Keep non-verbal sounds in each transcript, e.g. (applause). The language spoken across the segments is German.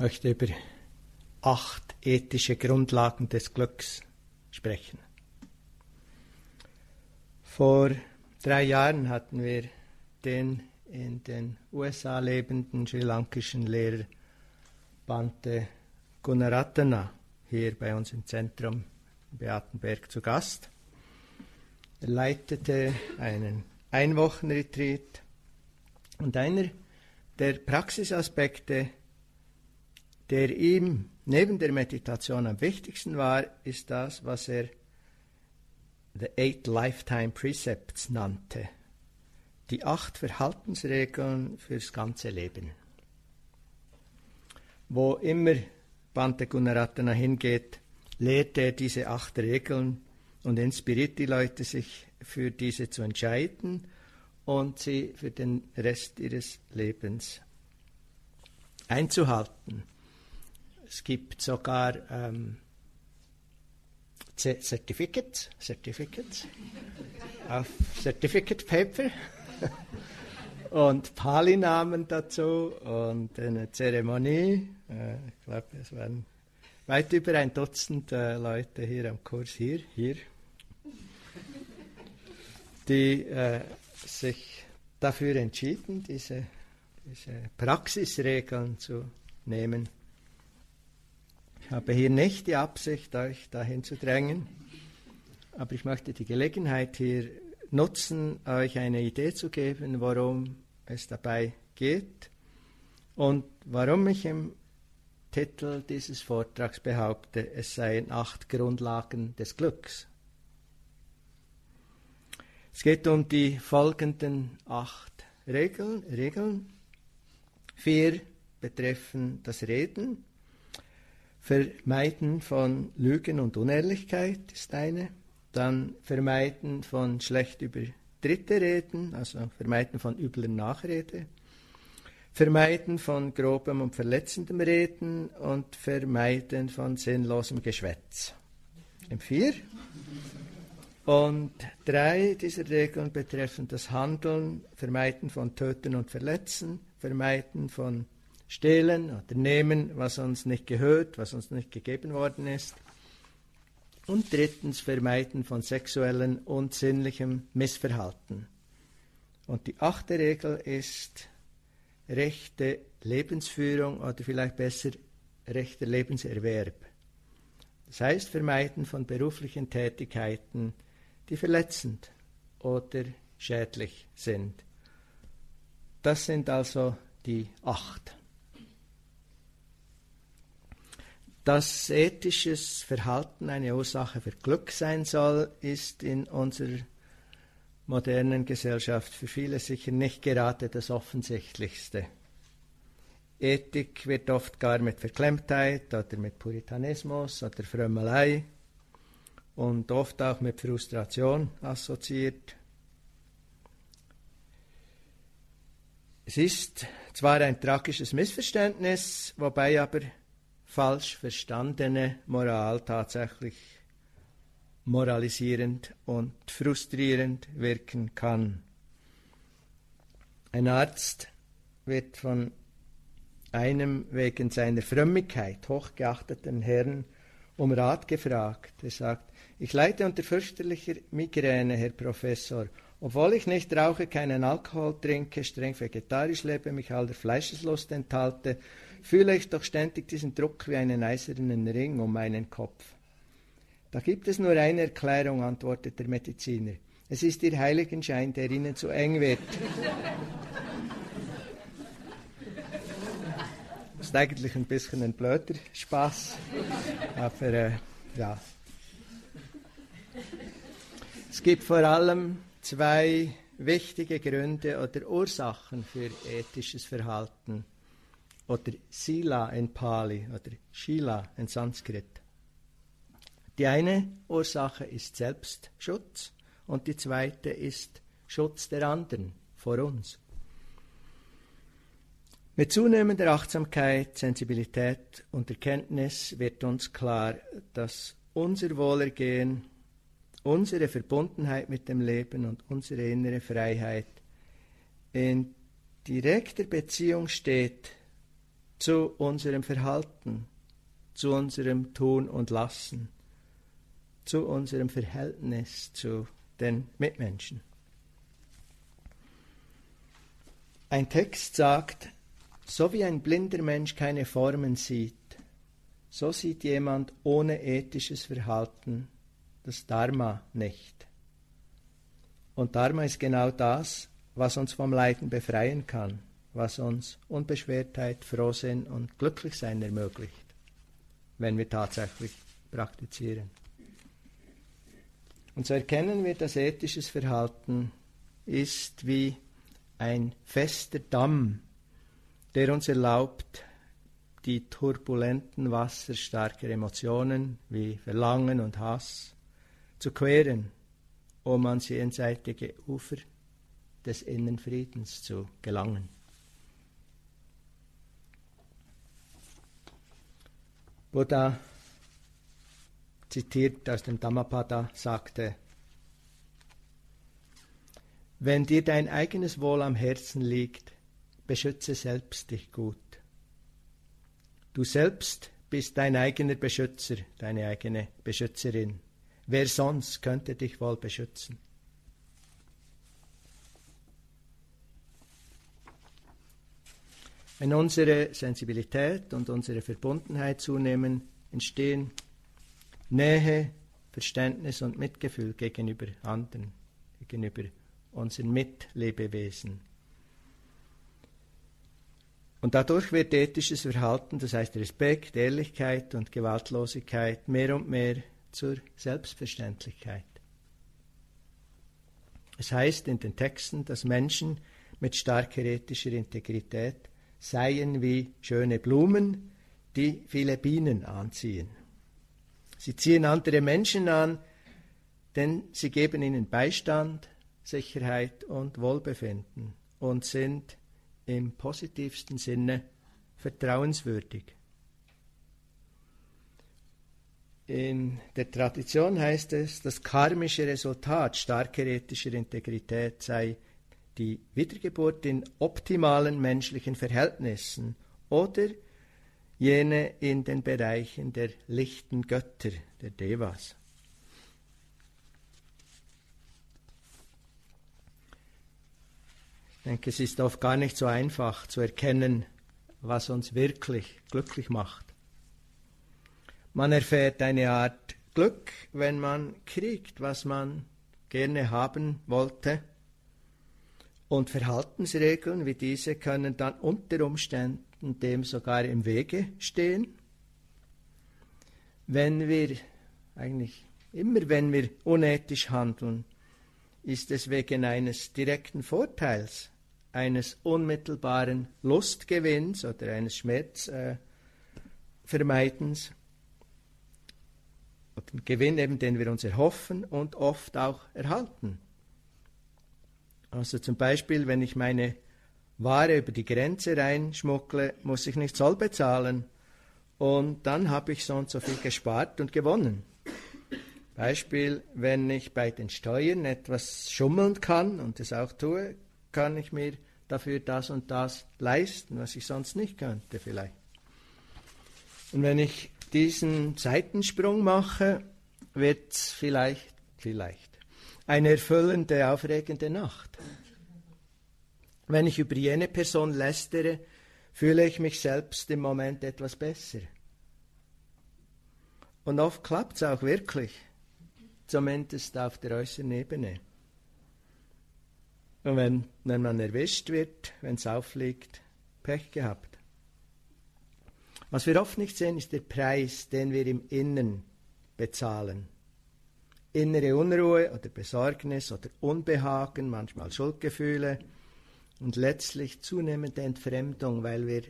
möchte über acht ethische Grundlagen des Glücks sprechen. Vor drei Jahren hatten wir den in den USA lebenden sri lankischen Lehrer Bante Gunaratana hier bei uns im Zentrum in Beatenberg zu Gast. Er leitete einen Einwochenretreat und einer der Praxisaspekte, der ihm neben der Meditation am wichtigsten war, ist das, was er The Eight Lifetime Precepts nannte. Die acht Verhaltensregeln fürs ganze Leben. Wo immer Bante Gunaratana hingeht, lehrt er diese acht Regeln und inspiriert die Leute, sich für diese zu entscheiden und sie für den Rest ihres Lebens einzuhalten. Es gibt sogar ähm, Certificates, Certificates auf Certificate Paper (laughs) und Pali-Namen dazu und eine Zeremonie. Äh, ich glaube, es waren weit über ein Dutzend äh, Leute hier am Kurs, hier, hier, die äh, sich dafür entschieden, diese, diese Praxisregeln zu nehmen. Ich habe hier nicht die Absicht, euch dahin zu drängen, aber ich möchte die Gelegenheit hier nutzen, euch eine Idee zu geben, worum es dabei geht und warum ich im Titel dieses Vortrags behaupte, es seien acht Grundlagen des Glücks. Es geht um die folgenden acht Regeln. Regeln. Vier betreffen das Reden, Vermeiden von Lügen und Unehrlichkeit ist eine. Dann Vermeiden von schlecht über Dritte reden, also Vermeiden von übler Nachrede. Vermeiden von grobem und verletzendem Reden und Vermeiden von sinnlosem Geschwätz. Im vier. Und drei dieser Regeln betreffen das Handeln, Vermeiden von Töten und Verletzen, Vermeiden von stehlen oder nehmen, was uns nicht gehört, was uns nicht gegeben worden ist. Und drittens vermeiden von sexuellem und sinnlichem Missverhalten. Und die achte Regel ist rechte Lebensführung oder vielleicht besser rechter Lebenserwerb. Das heißt Vermeiden von beruflichen Tätigkeiten, die verletzend oder schädlich sind. Das sind also die acht. Dass ethisches Verhalten eine Ursache für Glück sein soll, ist in unserer modernen Gesellschaft für viele sicher nicht gerade das Offensichtlichste. Ethik wird oft gar mit Verklemmtheit oder mit Puritanismus oder Frömmelei und oft auch mit Frustration assoziiert. Es ist zwar ein tragisches Missverständnis, wobei aber falsch verstandene Moral tatsächlich moralisierend und frustrierend wirken kann. Ein Arzt wird von einem wegen seiner Frömmigkeit hochgeachteten Herrn um Rat gefragt. Er sagt, ich leide unter fürchterlicher Migräne, Herr Professor. Obwohl ich nicht rauche, keinen Alkohol trinke, streng vegetarisch lebe, mich aller Fleischeslust enthalte, fühle ich doch ständig diesen Druck wie einen eisernen Ring um meinen Kopf. Da gibt es nur eine Erklärung, antwortet der Mediziner. Es ist Ihr Heiligenschein, der Ihnen zu eng wird. Das ist eigentlich ein bisschen ein blöder Spaß, aber äh, ja. Es gibt vor allem zwei wichtige Gründe oder Ursachen für ethisches Verhalten oder Sila in Pali oder Shila in Sanskrit. Die eine Ursache ist Selbstschutz und die zweite ist Schutz der anderen vor uns. Mit zunehmender Achtsamkeit, Sensibilität und Erkenntnis wird uns klar, dass unser Wohlergehen, unsere Verbundenheit mit dem Leben und unsere innere Freiheit in direkter Beziehung steht zu unserem Verhalten, zu unserem Tun und Lassen, zu unserem Verhältnis zu den Mitmenschen. Ein Text sagt, so wie ein blinder Mensch keine Formen sieht, so sieht jemand ohne ethisches Verhalten das Dharma nicht. Und Dharma ist genau das, was uns vom Leiden befreien kann, was uns Unbeschwertheit, Frohsinn und Glücklichsein ermöglicht, wenn wir tatsächlich praktizieren. Und so erkennen wir, dass ethisches Verhalten ist wie ein fester Damm, der uns erlaubt, die turbulenten Wasser starker Emotionen wie Verlangen und Hass zu queren, um ans jenseitige Ufer des inneren Friedens zu gelangen. Buddha zitiert aus dem Dhammapada sagte, wenn dir dein eigenes Wohl am Herzen liegt, beschütze selbst dich gut. Du selbst bist dein eigener Beschützer, deine eigene Beschützerin. Wer sonst könnte dich wohl beschützen? Wenn unsere Sensibilität und unsere Verbundenheit zunehmen, entstehen Nähe, Verständnis und Mitgefühl gegenüber anderen, gegenüber unseren Mitlebewesen. Und dadurch wird ethisches Verhalten, das heißt Respekt, Ehrlichkeit und Gewaltlosigkeit, mehr und mehr zur Selbstverständlichkeit. Es heißt in den Texten, dass Menschen mit starker ethischer Integrität seien wie schöne Blumen, die viele Bienen anziehen. Sie ziehen andere Menschen an, denn sie geben ihnen Beistand, Sicherheit und Wohlbefinden und sind im positivsten Sinne vertrauenswürdig. In der Tradition heißt es, das karmische Resultat starker ethischer Integrität sei die Wiedergeburt in optimalen menschlichen Verhältnissen oder jene in den Bereichen der lichten Götter, der Devas. Ich denke, es ist oft gar nicht so einfach zu erkennen, was uns wirklich glücklich macht. Man erfährt eine Art Glück, wenn man kriegt, was man gerne haben wollte. Und Verhaltensregeln wie diese können dann unter Umständen dem sogar im Wege stehen. Wenn wir eigentlich immer, wenn wir unethisch handeln, ist es wegen eines direkten Vorteils, eines unmittelbaren Lustgewinns oder eines Schmerzvermeidens, äh, einen Gewinn eben, den wir uns erhoffen und oft auch erhalten. Also zum Beispiel, wenn ich meine Ware über die Grenze reinschmuggle, muss ich nicht Zoll bezahlen und dann habe ich so und so viel gespart und gewonnen. Beispiel, wenn ich bei den Steuern etwas schummeln kann und es auch tue, kann ich mir dafür das und das leisten, was ich sonst nicht könnte vielleicht. Und wenn ich diesen Seitensprung mache, wird es vielleicht, vielleicht eine erfüllende, aufregende Nacht. Wenn ich über jene Person lästere, fühle ich mich selbst im Moment etwas besser. Und oft klappt es auch wirklich zumindest auf der äußeren Ebene. Und wenn, wenn man erwischt wird, wenn es auffliegt, Pech gehabt. Was wir oft nicht sehen, ist der Preis, den wir im Innen bezahlen. Innere Unruhe oder Besorgnis oder Unbehagen, manchmal Schuldgefühle und letztlich zunehmende Entfremdung, weil wir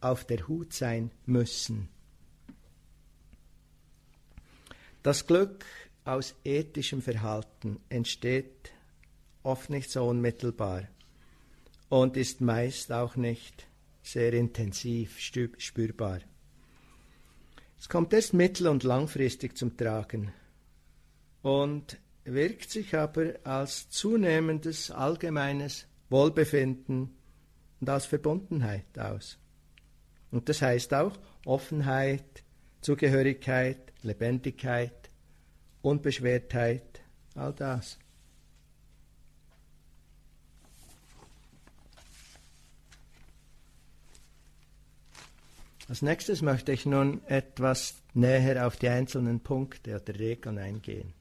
auf der Hut sein müssen Das Glück aus ethischem Verhalten entsteht oft nicht so unmittelbar und ist meist auch nicht sehr intensiv spürbar. Es kommt erst mittel- und langfristig zum Tragen und wirkt sich aber als zunehmendes allgemeines Wohlbefinden und als Verbundenheit aus. Und das heißt auch Offenheit, Zugehörigkeit, Lebendigkeit, Unbeschwertheit, all das. Als nächstes möchte ich nun etwas näher auf die einzelnen Punkte oder Regeln eingehen.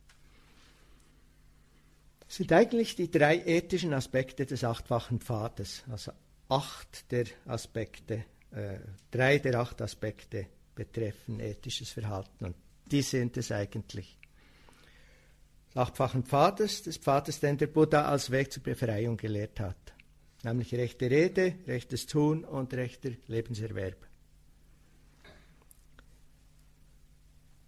Sind eigentlich die drei ethischen Aspekte des achtfachen Pfades, also acht der Aspekte, äh, drei der acht Aspekte betreffen ethisches Verhalten und die sind es eigentlich. Des achtfachen Pfades, des Pfades, den der Buddha als Weg zur Befreiung gelehrt hat, nämlich rechte Rede, rechtes Tun und rechter Lebenserwerb.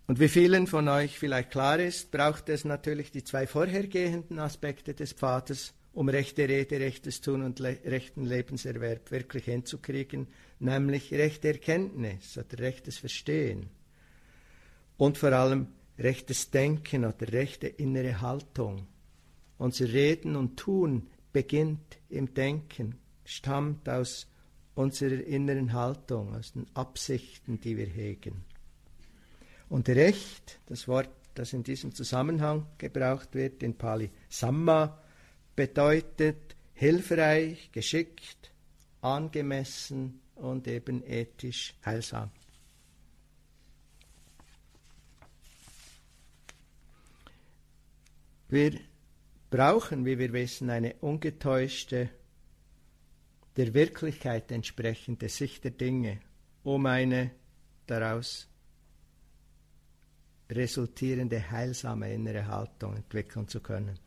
Und wie vielen von euch vielleicht klar ist, braucht es natürlich die zwei vorhergehenden Aspekte des Pfades, um rechte Rede, rechtes Tun und le rechten Lebenserwerb wirklich hinzukriegen, nämlich rechte Erkenntnis oder rechtes Verstehen und vor allem rechtes Denken oder rechte innere Haltung. Unser Reden und Tun beginnt im Denken, stammt aus unserer inneren Haltung, aus den Absichten, die wir hegen. Und Recht, das Wort, das in diesem Zusammenhang gebraucht wird, in Pali Samma, bedeutet hilfreich, geschickt, angemessen und eben ethisch heilsam. Wir brauchen, wie wir wissen, eine ungetäuschte, der Wirklichkeit entsprechende Sicht der Dinge, um eine daraus resultierende heilsame innere Haltung entwickeln zu können.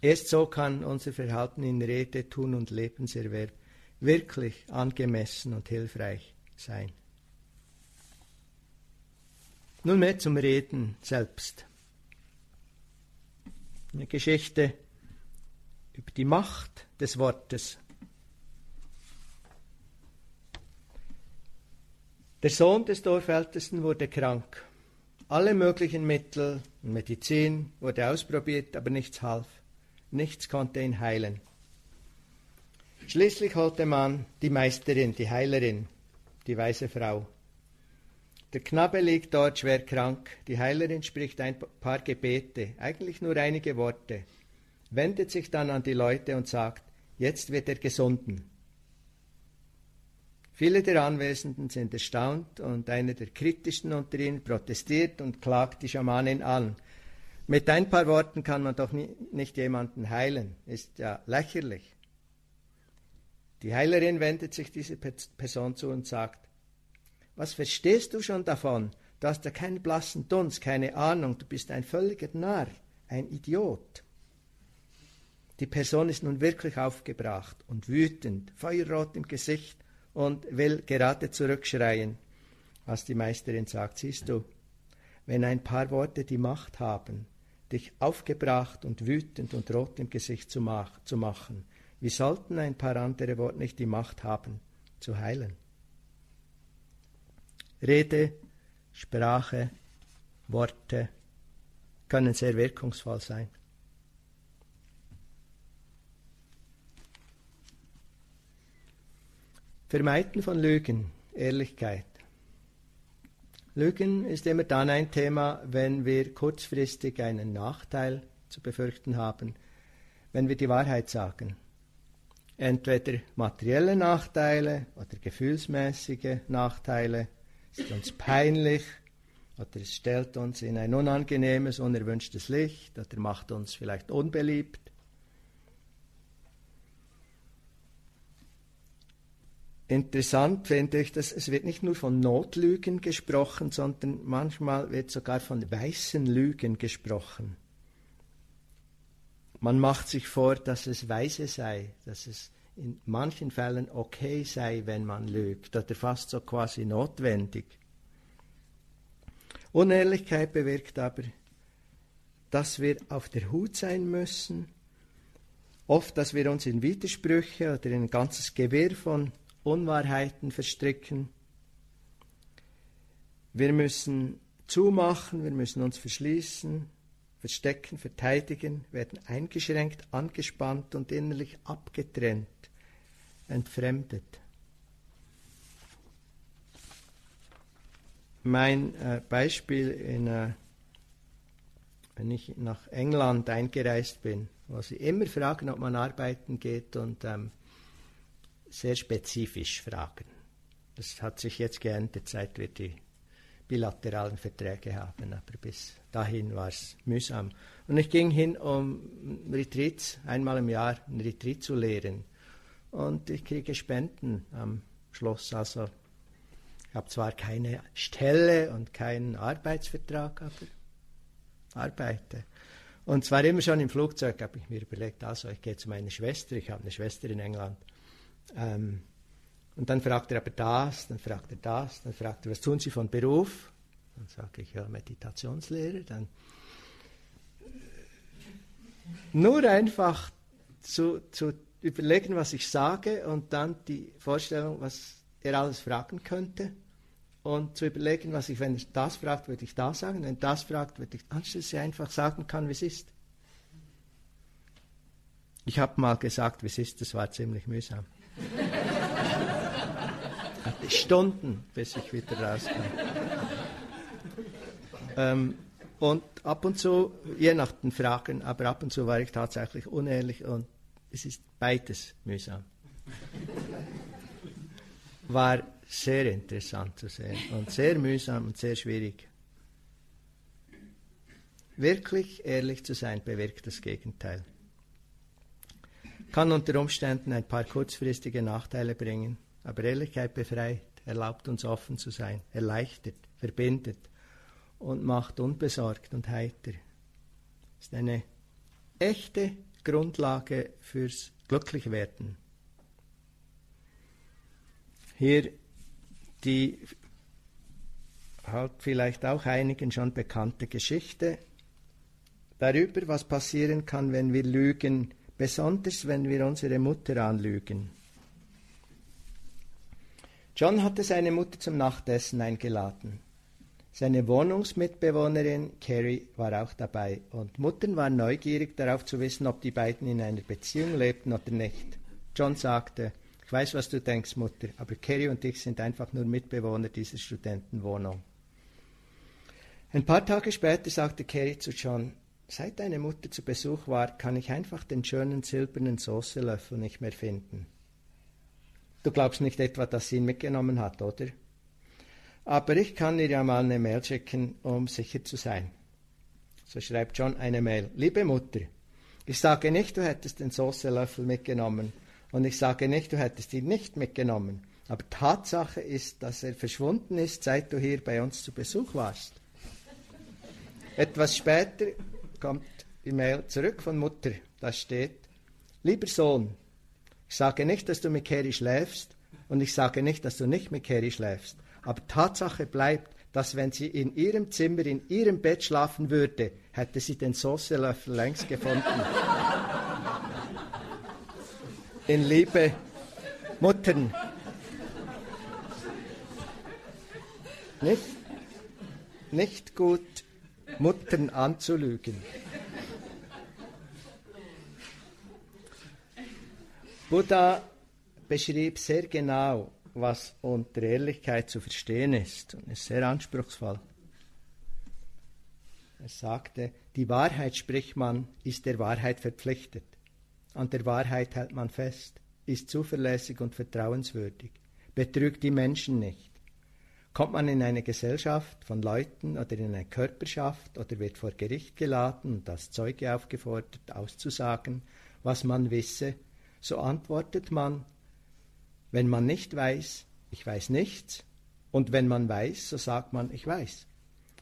Erst so kann unser Verhalten in Rede, Tun und Lebenserwerb wirklich angemessen und hilfreich sein. Nunmehr zum Reden selbst. Eine Geschichte über die Macht des Wortes. Der Sohn des Dorfältesten wurde krank. Alle möglichen Mittel und Medizin wurde ausprobiert, aber nichts half. Nichts konnte ihn heilen. Schließlich holte man die Meisterin, die Heilerin, die weise Frau. Der Knabe liegt dort schwer krank. Die Heilerin spricht ein paar Gebete, eigentlich nur einige Worte, wendet sich dann an die Leute und sagt, jetzt wird er gesunden. Viele der Anwesenden sind erstaunt und einer der kritischsten unter ihnen protestiert und klagt die Schamanin an. Mit ein paar Worten kann man doch nie, nicht jemanden heilen, ist ja lächerlich. Die Heilerin wendet sich diese Person zu und sagt, was verstehst du schon davon? Du hast ja keinen blassen Dunst, keine Ahnung, du bist ein völliger Narr, ein Idiot. Die Person ist nun wirklich aufgebracht und wütend, feuerrot im Gesicht und will gerade zurückschreien, als die Meisterin sagt, siehst du, wenn ein paar Worte die Macht haben, dich aufgebracht und wütend und rot im Gesicht zu, mach, zu machen, wie sollten ein paar andere Worte nicht die Macht haben, zu heilen? Rede, Sprache, Worte können sehr wirkungsvoll sein. Vermeiden von Lügen, Ehrlichkeit. Lügen ist immer dann ein Thema, wenn wir kurzfristig einen Nachteil zu befürchten haben, wenn wir die Wahrheit sagen. Entweder materielle Nachteile oder gefühlsmäßige Nachteile, es ist uns peinlich oder es stellt uns in ein unangenehmes, unerwünschtes Licht oder macht uns vielleicht unbeliebt. Interessant finde ich, dass es wird nicht nur von Notlügen gesprochen, sondern manchmal wird sogar von weißen Lügen gesprochen. Man macht sich vor, dass es weise sei, dass es in manchen Fällen okay sei, wenn man lügt, oder fast so quasi notwendig. Unehrlichkeit bewirkt aber, dass wir auf der Hut sein müssen, oft, dass wir uns in Widersprüche oder in ein ganzes Gewirr von Unwahrheiten verstricken. Wir müssen zumachen, wir müssen uns verschließen, verstecken, verteidigen, werden eingeschränkt, angespannt und innerlich abgetrennt, entfremdet. Mein äh, Beispiel, in, äh, wenn ich nach England eingereist bin, wo sie immer fragen, ob man arbeiten geht und ähm, sehr spezifisch fragen. Das hat sich jetzt geändert, seit wir die bilateralen Verträge haben, aber bis dahin war es mühsam. Und ich ging hin, um Retreats, einmal im Jahr ein Retreat zu lehren. Und ich kriege Spenden am Schluss. Also ich habe zwar keine Stelle und keinen Arbeitsvertrag, aber arbeite. Und zwar immer schon im Flugzeug habe ich mir überlegt, also ich gehe zu meiner Schwester, ich habe eine Schwester in England. Ähm, und dann fragt er aber das, dann fragt er das, dann fragt er, was tun Sie von Beruf? Dann sage ich, ja, Meditationslehrer. Dann nur einfach zu, zu überlegen, was ich sage und dann die Vorstellung, was er alles fragen könnte. Und zu überlegen, was ich, wenn er das fragt, würde ich das sagen, wenn das fragt, würde ich anschließend einfach sagen kann, wie es ist. Ich habe mal gesagt, wie es ist, das war ziemlich mühsam. Hatte (laughs) Stunden, bis ich wieder rauskam. ähm, und ab und zu, je nach den Fragen, aber ab und zu war ich tatsächlich unehrlich und es ist beides mühsam. War sehr interessant zu sehen und sehr mühsam und sehr schwierig. Wirklich ehrlich zu sein bewirkt das Gegenteil. Kann unter Umständen ein paar kurzfristige Nachteile bringen, aber Ehrlichkeit befreit, erlaubt uns offen zu sein, erleichtert, verbindet und macht unbesorgt und heiter. Ist eine echte Grundlage fürs Glücklichwerden. Hier die halt vielleicht auch einigen schon bekannte Geschichte darüber, was passieren kann, wenn wir lügen, besonders wenn wir unsere Mutter anlügen. John hatte seine Mutter zum Nachtessen eingeladen. Seine Wohnungsmitbewohnerin Carrie war auch dabei und Muttern waren neugierig darauf zu wissen, ob die beiden in einer Beziehung lebten oder nicht. John sagte, ich weiß, was du denkst, Mutter, aber Carrie und ich sind einfach nur Mitbewohner dieser Studentenwohnung. Ein paar Tage später sagte Carrie zu John, seit deine Mutter zu Besuch war, kann ich einfach den schönen silbernen Soßelöffel nicht mehr finden. Du glaubst nicht etwa, dass sie ihn mitgenommen hat, oder? Aber ich kann ihr ja mal eine Mail schicken, um sicher zu sein. So schreibt John eine Mail. Liebe Mutter, ich sage nicht, du hättest den Soßelöffel mitgenommen. Und ich sage nicht, du hättest ihn nicht mitgenommen. Aber Tatsache ist, dass er verschwunden ist, seit du hier bei uns zu Besuch warst. Etwas später kommt die Mail zurück von Mutter. Da steht, lieber Sohn, ich sage nicht, dass du mit Kerry schläfst und ich sage nicht, dass du nicht mit Kerry schläfst. Aber Tatsache bleibt, dass wenn sie in ihrem Zimmer, in ihrem Bett schlafen würde, hätte sie den Soßelöffel längst gefunden. (laughs) in Liebe, Muttern. Nicht, nicht gut, Muttern anzulügen. Buddha beschrieb sehr genau, was unter Ehrlichkeit zu verstehen ist und ist sehr anspruchsvoll. Er sagte, die Wahrheit spricht man, ist der Wahrheit verpflichtet. An der Wahrheit hält man fest, ist zuverlässig und vertrauenswürdig, betrügt die Menschen nicht. Kommt man in eine Gesellschaft von Leuten oder in eine Körperschaft oder wird vor Gericht geladen und als Zeuge aufgefordert auszusagen, was man wisse, so antwortet man, wenn man nicht weiß, ich weiß nichts, und wenn man weiß, so sagt man, ich weiß.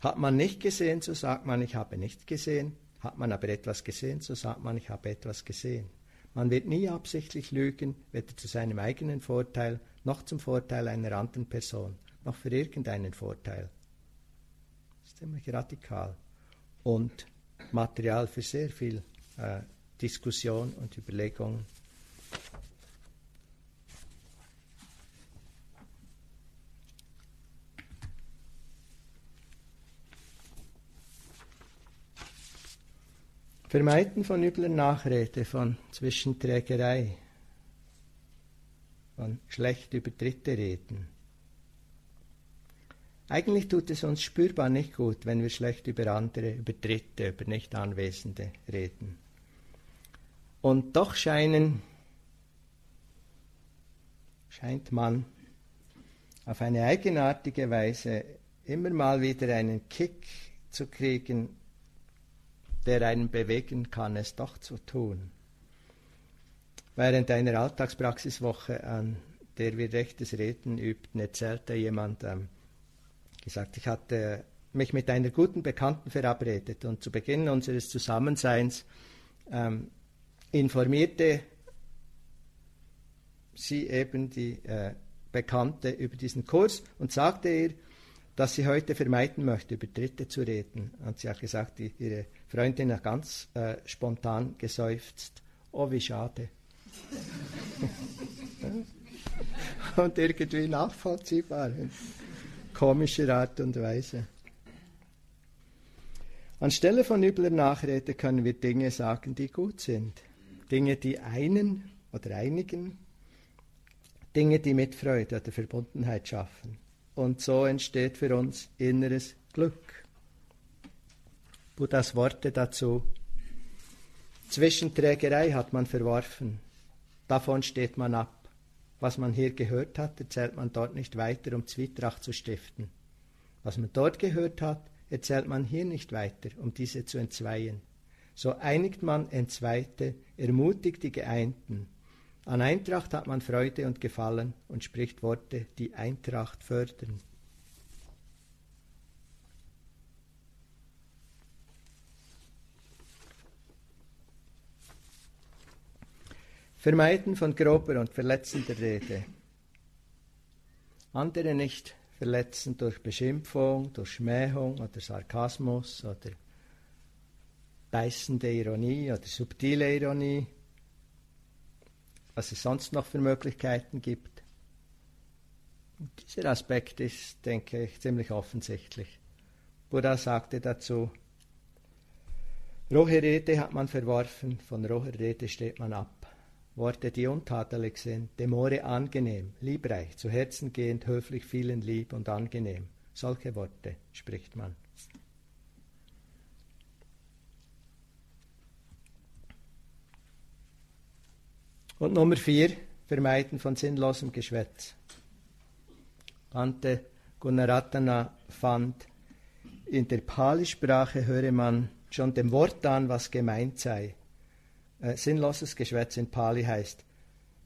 Hat man nicht gesehen, so sagt man, ich habe nichts gesehen. Hat man aber etwas gesehen, so sagt man, ich habe etwas gesehen. Man wird nie absichtlich lügen, weder zu seinem eigenen Vorteil, noch zum Vorteil einer anderen Person, noch für irgendeinen Vorteil. Das ist ziemlich radikal und Material für sehr viel äh, Diskussion und Überlegung. Vermeiden von übler Nachrede, von Zwischenträgerei, von schlecht über Dritte reden. Eigentlich tut es uns spürbar nicht gut, wenn wir schlecht über andere, über Dritte, über Nichtanwesende reden. Und doch scheinen, scheint man auf eine eigenartige Weise immer mal wieder einen Kick zu kriegen, der einen bewegen kann, es doch zu tun. Während einer Alltagspraxiswoche, an der wir rechtes Reden übten, erzählte jemand, ähm, gesagt, ich hatte mich mit einer guten Bekannten verabredet und zu Beginn unseres Zusammenseins ähm, informierte sie eben die äh, Bekannte über diesen Kurs und sagte ihr, dass sie heute vermeiden möchte, über Dritte zu reden. Und sie hat gesagt, die, ihre Freundin hat ganz äh, spontan geseufzt. Oh, wie schade. (laughs) und irgendwie nachvollziehbar, komischer Art und Weise. Anstelle von übler Nachrede können wir Dinge sagen, die gut sind. Dinge, die einen oder einigen, Dinge, die Mitfreude oder Verbundenheit schaffen. Und so entsteht für uns inneres Glück. Buddhas Worte dazu. Zwischenträgerei hat man verworfen. Davon steht man ab. Was man hier gehört hat, erzählt man dort nicht weiter, um Zwietracht zu stiften. Was man dort gehört hat, erzählt man hier nicht weiter, um diese zu entzweien. So einigt man Entzweite, ermutigt die Geeinten. An Eintracht hat man Freude und Gefallen und spricht Worte, die Eintracht fördern. Vermeiden von grober und verletzender Rede. Andere nicht verletzen durch Beschimpfung, durch Schmähung oder Sarkasmus oder beißende Ironie oder subtile Ironie, was es sonst noch für Möglichkeiten gibt. Und dieser Aspekt ist, denke ich, ziemlich offensichtlich. Buddha sagte dazu, rohe Rede hat man verworfen, von roher Rede steht man ab. Worte, die untadelig sind, dem Ohre angenehm, liebreich, zu Herzen gehend, höflich, vielen lieb und angenehm. Solche Worte spricht man. Und Nummer vier, Vermeiden von sinnlosem Geschwätz. Bante Gunaratana fand, in der Pali-Sprache höre man schon dem Wort an, was gemeint sei. Äh, sinnloses Geschwätz in Pali heißt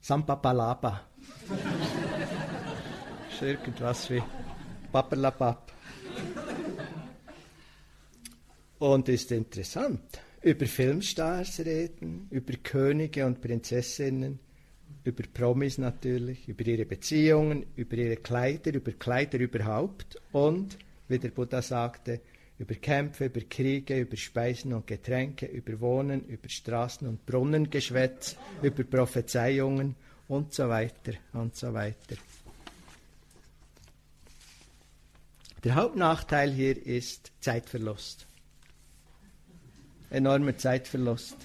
Sampapalapa. (laughs) irgendwas wie Papperlapap. Und ist interessant über Filmstars reden, über Könige und Prinzessinnen, über Promis natürlich, über ihre Beziehungen, über ihre Kleider, über Kleider überhaupt und, wie der Buddha sagte, über Kämpfe, über Kriege, über Speisen und Getränke, über Wohnen, über Straßen und Brunnengeschwätz, über Prophezeiungen und so weiter und so weiter. Der Hauptnachteil hier ist Zeitverlust enormer Zeitverlust.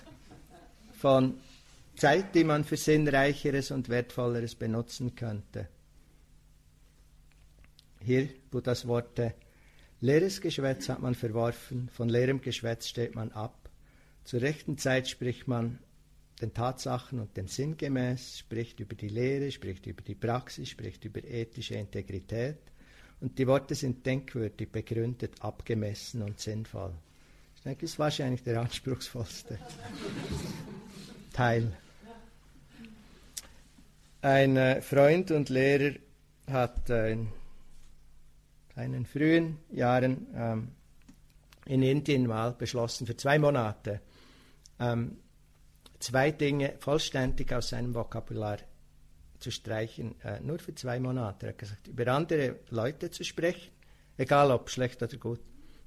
Von Zeit, die man für Sinnreicheres und Wertvolleres benutzen könnte. Hier Buddhas Worte, leeres Geschwätz hat man verworfen, von leerem Geschwätz steht man ab. Zur rechten Zeit spricht man den Tatsachen und dem Sinn gemäß, spricht über die Lehre, spricht über die Praxis, spricht über ethische Integrität. Und die Worte sind denkwürdig, begründet, abgemessen und sinnvoll. Ich denke, ist wahrscheinlich der anspruchsvollste (laughs) Teil. Ein äh, Freund und Lehrer hat äh, in seinen frühen Jahren ähm, in Indien mal beschlossen, für zwei Monate ähm, zwei Dinge vollständig aus seinem Vokabular zu streichen, äh, nur für zwei Monate. Er hat gesagt, über andere Leute zu sprechen, egal ob schlecht oder gut,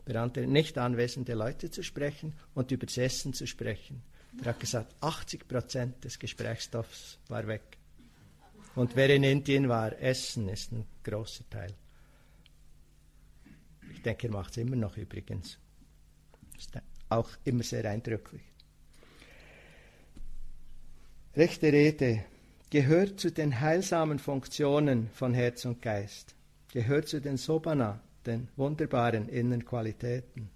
über andere nicht anwesende Leute zu sprechen und über das Essen zu sprechen. Er hat gesagt, 80 Prozent des Gesprächsstoffs war weg. Und wer in Indien war, Essen ist ein großer Teil. Denke, er macht es immer noch übrigens. Ist auch immer sehr eindrücklich. Rechte Rede gehört zu den heilsamen Funktionen von Herz und Geist, gehört zu den Sobana, den wunderbaren inneren Qualitäten.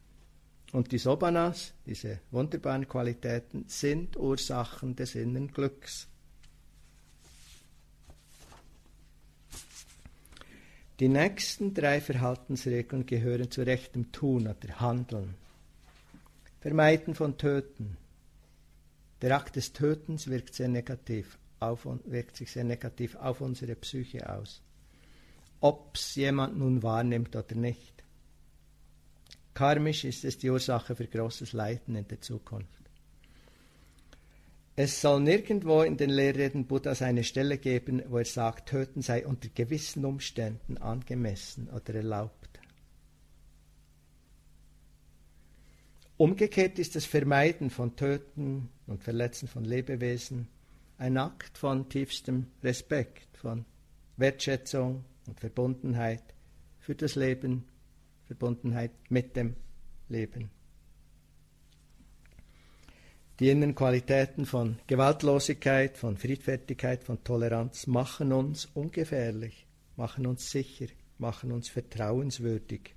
Und die Sobanas, diese wunderbaren Qualitäten, sind Ursachen des inneren Glücks. Die nächsten drei Verhaltensregeln gehören zu rechtem Tun oder Handeln. Vermeiden von Töten. Der Akt des Tötens wirkt, sehr negativ auf, wirkt sich sehr negativ auf unsere Psyche aus. Ob es jemand nun wahrnimmt oder nicht. Karmisch ist es die Ursache für großes Leiden in der Zukunft. Es soll nirgendwo in den Lehrreden Buddhas eine Stelle geben, wo er sagt, Töten sei unter gewissen Umständen angemessen oder erlaubt. Umgekehrt ist das Vermeiden von Töten und Verletzen von Lebewesen ein Akt von tiefstem Respekt, von Wertschätzung und Verbundenheit für das Leben, Verbundenheit mit dem Leben. Die inneren Qualitäten von Gewaltlosigkeit, von Friedfertigkeit, von Toleranz machen uns ungefährlich, machen uns sicher, machen uns vertrauenswürdig.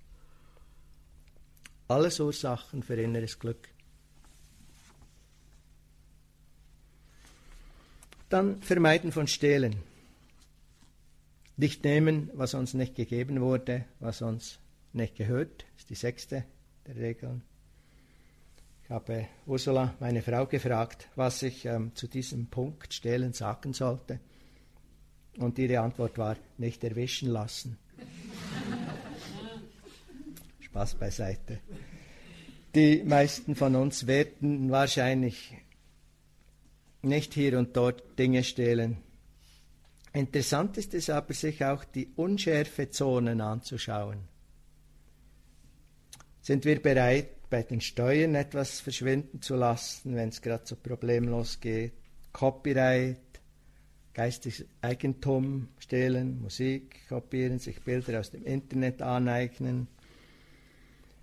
Alles Ursachen für inneres Glück. Dann Vermeiden von Stehlen. Nicht nehmen, was uns nicht gegeben wurde, was uns nicht gehört, ist die sechste der Regeln. Ich habe Ursula, meine Frau, gefragt, was ich ähm, zu diesem Punkt stehlen sagen sollte. Und ihre Antwort war, nicht erwischen lassen. (laughs) Spaß beiseite. Die meisten von uns werden wahrscheinlich nicht hier und dort Dinge stehlen. Interessant ist es aber, sich auch die Unschärfezonen anzuschauen. Sind wir bereit, bei den Steuern etwas verschwinden zu lassen, wenn es gerade so problemlos geht. Copyright, geistiges Eigentum stehlen, Musik kopieren, sich Bilder aus dem Internet aneignen.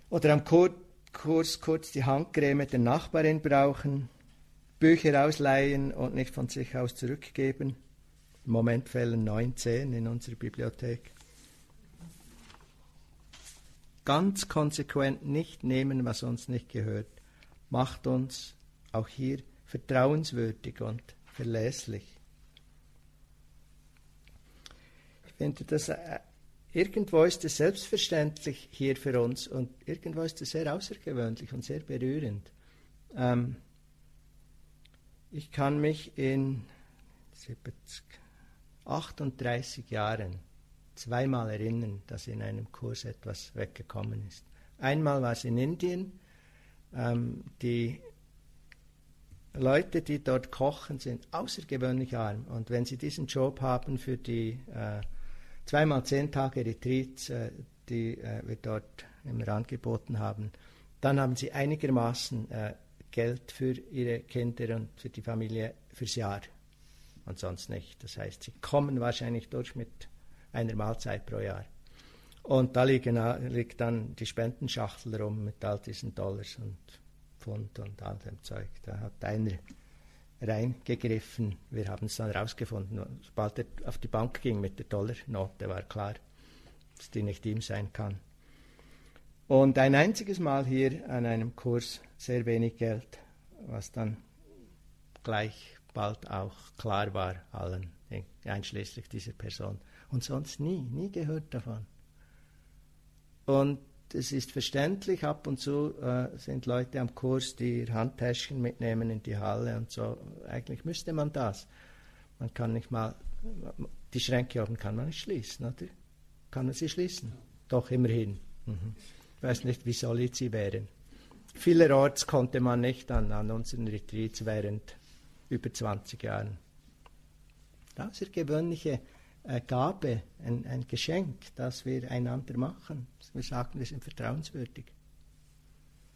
Oder am Kur Kurs kurz die Handcreme der Nachbarin brauchen, Bücher ausleihen und nicht von sich aus zurückgeben. Im Moment fällen 19 in unserer Bibliothek ganz konsequent nicht nehmen, was uns nicht gehört, macht uns auch hier vertrauenswürdig und verlässlich. Ich finde, dass äh, irgendwo ist es selbstverständlich hier für uns und irgendwo ist es sehr außergewöhnlich und sehr berührend. Ähm, ich kann mich in 38 Jahren zweimal erinnern, dass in einem Kurs etwas weggekommen ist. Einmal war es in Indien. Ähm, die Leute, die dort kochen, sind außergewöhnlich arm. Und wenn sie diesen Job haben für die äh, zweimal zehn Tage Retreats, äh, die äh, wir dort immer angeboten haben, dann haben sie einigermaßen äh, Geld für ihre Kinder und für die Familie fürs Jahr und sonst nicht. Das heißt, sie kommen wahrscheinlich durch mit einer Mahlzeit pro Jahr. Und da liegen, liegt dann die Spendenschachtel rum mit all diesen Dollars und Pfund und all dem Zeug. Da hat einer reingegriffen. Wir haben es dann rausgefunden. Sobald er auf die Bank ging mit der Dollarnote, war klar, dass die nicht ihm sein kann. Und ein einziges Mal hier an einem Kurs sehr wenig Geld, was dann gleich bald auch klar war allen, einschließlich dieser Person und sonst nie, nie gehört davon. Und es ist verständlich, ab und zu äh, sind Leute am Kurs, die ihr Handtäschchen mitnehmen in die Halle und so. Eigentlich müsste man das. Man kann nicht mal, die Schränke oben kann man nicht schließen, oder? Kann man sie schließen? Doch, immerhin. Mhm. Ich weiß nicht, wie solid sie wären. Vielerorts konnte man nicht an, an unseren Retreats während über 20 Jahren. Außergewöhnliche Gabe, ein, ein Geschenk, das wir einander machen. Wir sagen, wir sind vertrauenswürdig.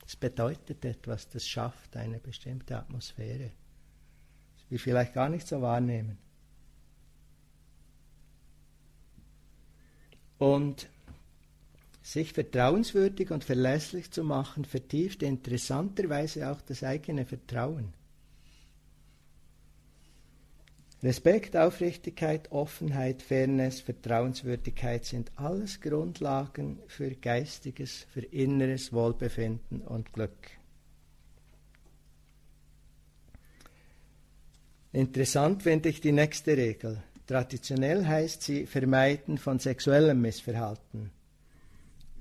Es bedeutet etwas, das schafft eine bestimmte Atmosphäre, die wir vielleicht gar nicht so wahrnehmen. Und sich vertrauenswürdig und verlässlich zu machen, vertieft interessanterweise auch das eigene Vertrauen. Respekt, Aufrichtigkeit, Offenheit, Fairness, Vertrauenswürdigkeit sind alles Grundlagen für geistiges, für inneres Wohlbefinden und Glück. Interessant finde ich die nächste Regel. Traditionell heißt sie Vermeiden von sexuellem Missverhalten.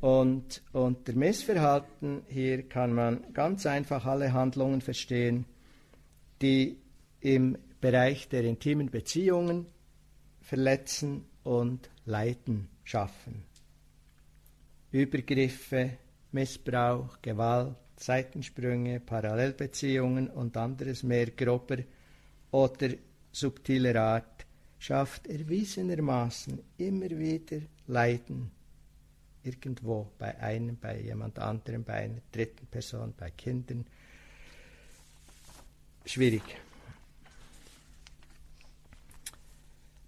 Und unter Missverhalten hier kann man ganz einfach alle Handlungen verstehen, die im Bereich der intimen Beziehungen verletzen und Leiden schaffen. Übergriffe, Missbrauch, Gewalt, Seitensprünge, Parallelbeziehungen und anderes mehr grober oder subtiler Art schafft erwiesenermaßen immer wieder Leiden irgendwo bei einem, bei jemand anderem, bei einer dritten Person, bei Kindern. Schwierig.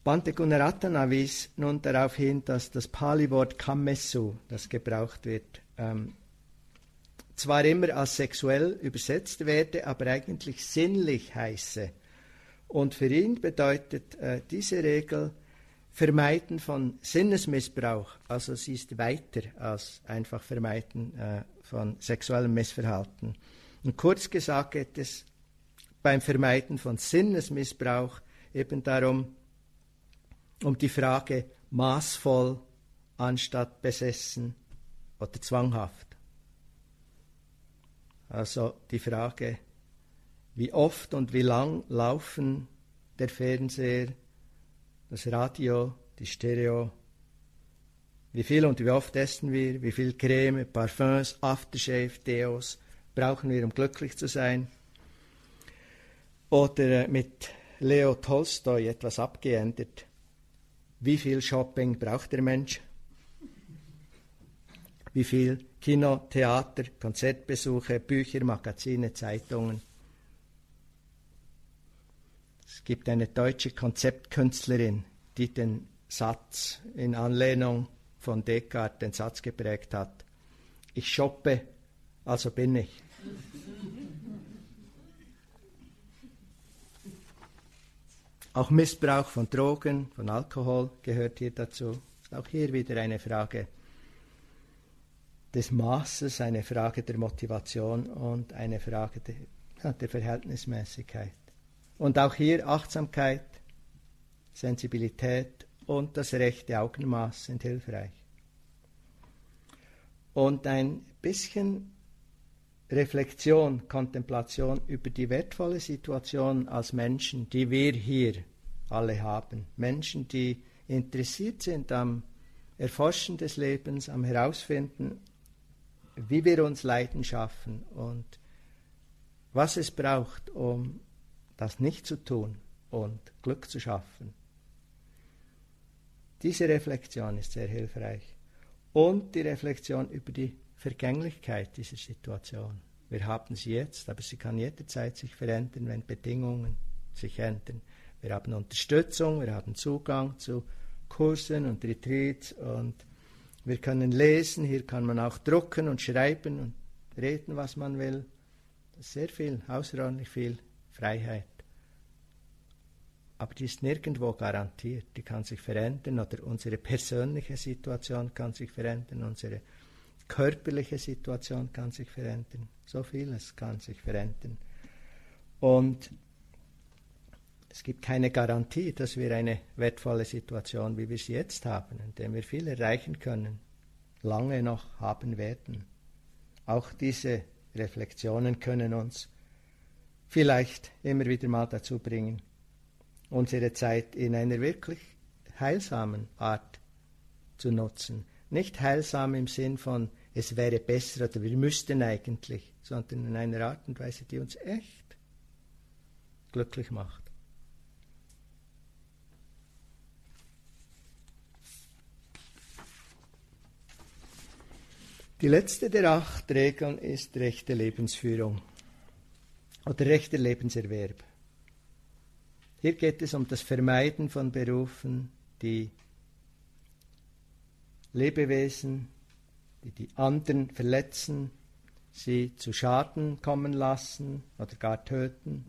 Bante Gunaratana wies nun darauf hin, dass das Pali-Wort Kammesu, das gebraucht wird, ähm, zwar immer als sexuell übersetzt werde, aber eigentlich sinnlich heiße. Und für ihn bedeutet äh, diese Regel Vermeiden von Sinnesmissbrauch. Also sie ist weiter als einfach Vermeiden äh, von sexuellem Missverhalten. Und kurz gesagt geht es beim Vermeiden von Sinnesmissbrauch eben darum, um die Frage maßvoll anstatt besessen oder zwanghaft. Also die Frage, wie oft und wie lang laufen der Fernseher, das Radio, die Stereo, wie viel und wie oft essen wir, wie viel Creme, Parfums, Aftershave, Deos brauchen wir, um glücklich zu sein. Oder äh, mit Leo Tolstoi etwas abgeändert. Wie viel Shopping braucht der Mensch? Wie viel Kino, Theater, Konzertbesuche, Bücher, Magazine, Zeitungen? Es gibt eine deutsche Konzeptkünstlerin, die den Satz in Anlehnung von Descartes den Satz geprägt hat. Ich shoppe, also bin ich. Auch Missbrauch von Drogen, von Alkohol gehört hier dazu. Auch hier wieder eine Frage des Maßes, eine Frage der Motivation und eine Frage der, der Verhältnismäßigkeit. Und auch hier Achtsamkeit, Sensibilität und das rechte Augenmaß sind hilfreich. Und ein bisschen Reflexion, Kontemplation über die wertvolle Situation als Menschen, die wir hier alle haben. Menschen, die interessiert sind am Erforschen des Lebens, am Herausfinden, wie wir uns Leiden schaffen und was es braucht, um das nicht zu tun und Glück zu schaffen. Diese Reflexion ist sehr hilfreich. Und die Reflexion über die Vergänglichkeit dieser Situation. Wir haben sie jetzt, aber sie kann jederzeit sich verändern, wenn Bedingungen sich ändern. Wir haben Unterstützung, wir haben Zugang zu Kursen und Retreats und wir können lesen, hier kann man auch drucken und schreiben und reden, was man will. Sehr viel, außerordentlich viel Freiheit. Aber die ist nirgendwo garantiert. Die kann sich verändern oder unsere persönliche Situation kann sich verändern, unsere körperliche Situation kann sich verändern. So vieles kann sich verändern. Und es gibt keine Garantie, dass wir eine wertvolle Situation, wie wir sie jetzt haben, in der wir viel erreichen können, lange noch haben werden. Auch diese Reflexionen können uns vielleicht immer wieder mal dazu bringen, unsere Zeit in einer wirklich heilsamen Art zu nutzen. Nicht heilsam im Sinn von, es wäre besser oder wir müssten eigentlich, sondern in einer Art und Weise, die uns echt glücklich macht. Die letzte der acht Regeln ist rechte Lebensführung oder rechter Lebenserwerb. Hier geht es um das Vermeiden von Berufen, die Lebewesen, die die anderen verletzen, sie zu Schaden kommen lassen oder gar töten,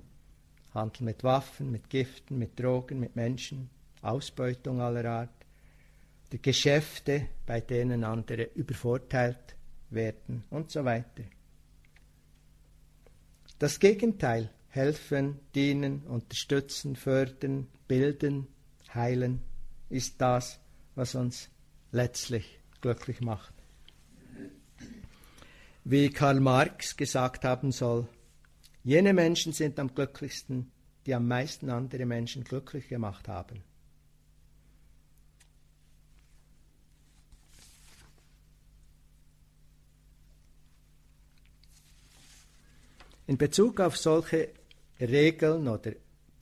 Handel mit Waffen, mit Giften, mit Drogen, mit Menschen, Ausbeutung aller Art, die Geschäfte, bei denen andere übervorteilt werden und so weiter. Das Gegenteil, helfen, dienen, unterstützen, fördern, bilden, heilen, ist das, was uns letztlich glücklich macht. Wie Karl Marx gesagt haben soll, jene Menschen sind am glücklichsten, die am meisten andere Menschen glücklich gemacht haben. In Bezug auf solche Regeln oder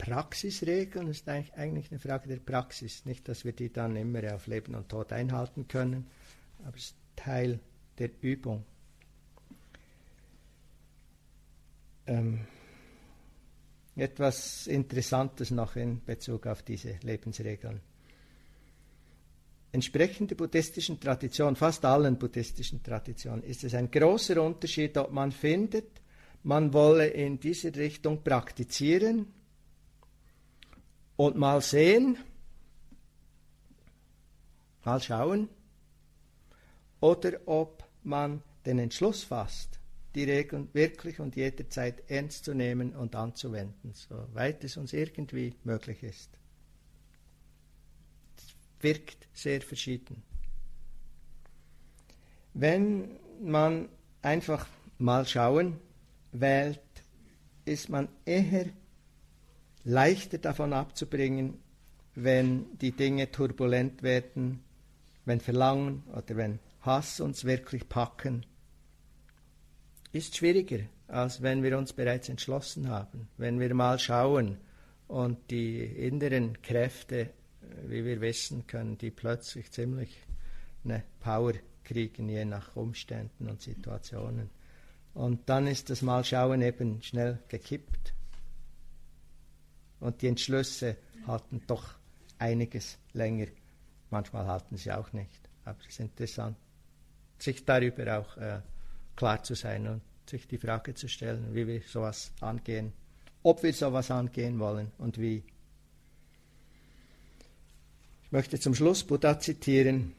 Praxisregeln ist eigentlich eine Frage der Praxis. Nicht, dass wir die dann immer auf Leben und Tod einhalten können, aber es ist Teil der Übung. Ähm, etwas Interessantes noch in Bezug auf diese Lebensregeln. Entsprechend der buddhistischen Tradition, fast allen buddhistischen Traditionen, ist es ein großer Unterschied, ob man findet, man wolle in diese Richtung praktizieren und mal sehen, mal schauen, oder ob man den Entschluss fasst, die Regeln wirklich und jederzeit ernst zu nehmen und anzuwenden, soweit es uns irgendwie möglich ist. Es wirkt sehr verschieden. Wenn man einfach mal schauen wählt, ist man eher leichter davon abzubringen, wenn die Dinge turbulent werden, wenn Verlangen oder wenn Hass uns wirklich packen. Ist schwieriger, als wenn wir uns bereits entschlossen haben, wenn wir mal schauen und die inneren Kräfte, wie wir wissen können, die plötzlich ziemlich eine Power kriegen, je nach Umständen und Situationen. Und dann ist das Malschauen eben schnell gekippt. Und die Entschlüsse halten doch einiges länger. Manchmal halten sie auch nicht. Aber es ist interessant, sich darüber auch äh, klar zu sein und sich die Frage zu stellen, wie wir sowas angehen, ob wir sowas angehen wollen und wie. Ich möchte zum Schluss Buddha zitieren,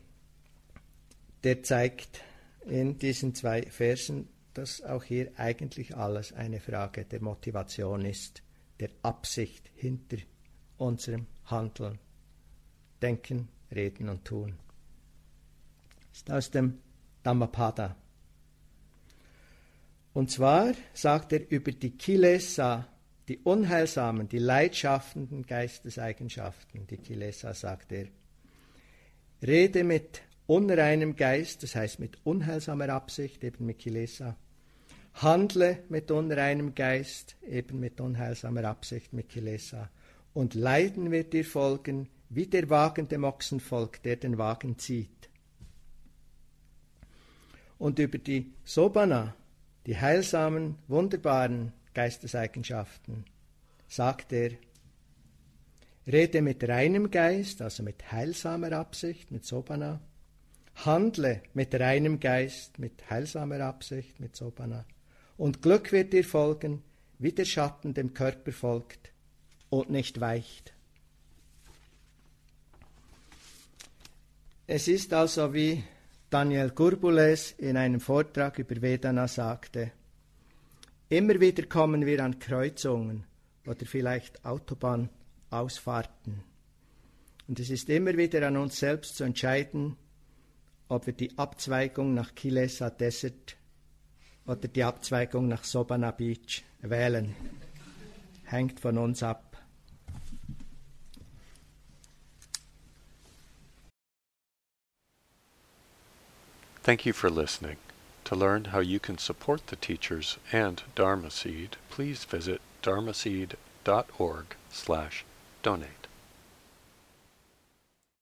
der zeigt in diesen zwei Versen, dass auch hier eigentlich alles eine Frage der Motivation ist, der Absicht hinter unserem Handeln, Denken, Reden und Tun. Das ist aus dem Dhammapada. Und zwar sagt er über die Kilesa, die unheilsamen, die leidschaffenden Geisteseigenschaften, die Kilesa sagt er, rede mit unreinem Geist, das heißt mit unheilsamer Absicht, eben mit Kilesa, handle mit unreinem Geist, eben mit unheilsamer Absicht, mit Kilesa, und Leiden wird dir folgen, wie der Wagen dem Ochsen folgt, der den Wagen zieht. Und über die Sobana, die heilsamen, wunderbaren Geisteseigenschaften, sagt er, rede mit reinem Geist, also mit heilsamer Absicht, mit Sobana, handle mit reinem Geist, mit heilsamer Absicht, mit Sobana, und Glück wird dir folgen, wie der Schatten dem Körper folgt und nicht weicht. Es ist also wie Daniel Gurbules in einem Vortrag über Vedana sagte, immer wieder kommen wir an Kreuzungen oder vielleicht Autobahnausfahrten. Und es ist immer wieder an uns selbst zu entscheiden, ob wir die Abzweigung nach Kilesa Desert oder die Abzweigung nach Sobana Beach wählen. Hängt von uns ab. Thank you for listening. To learn how you can support the teachers and Dharma Seed, please visit dharmaseed.org slash donate.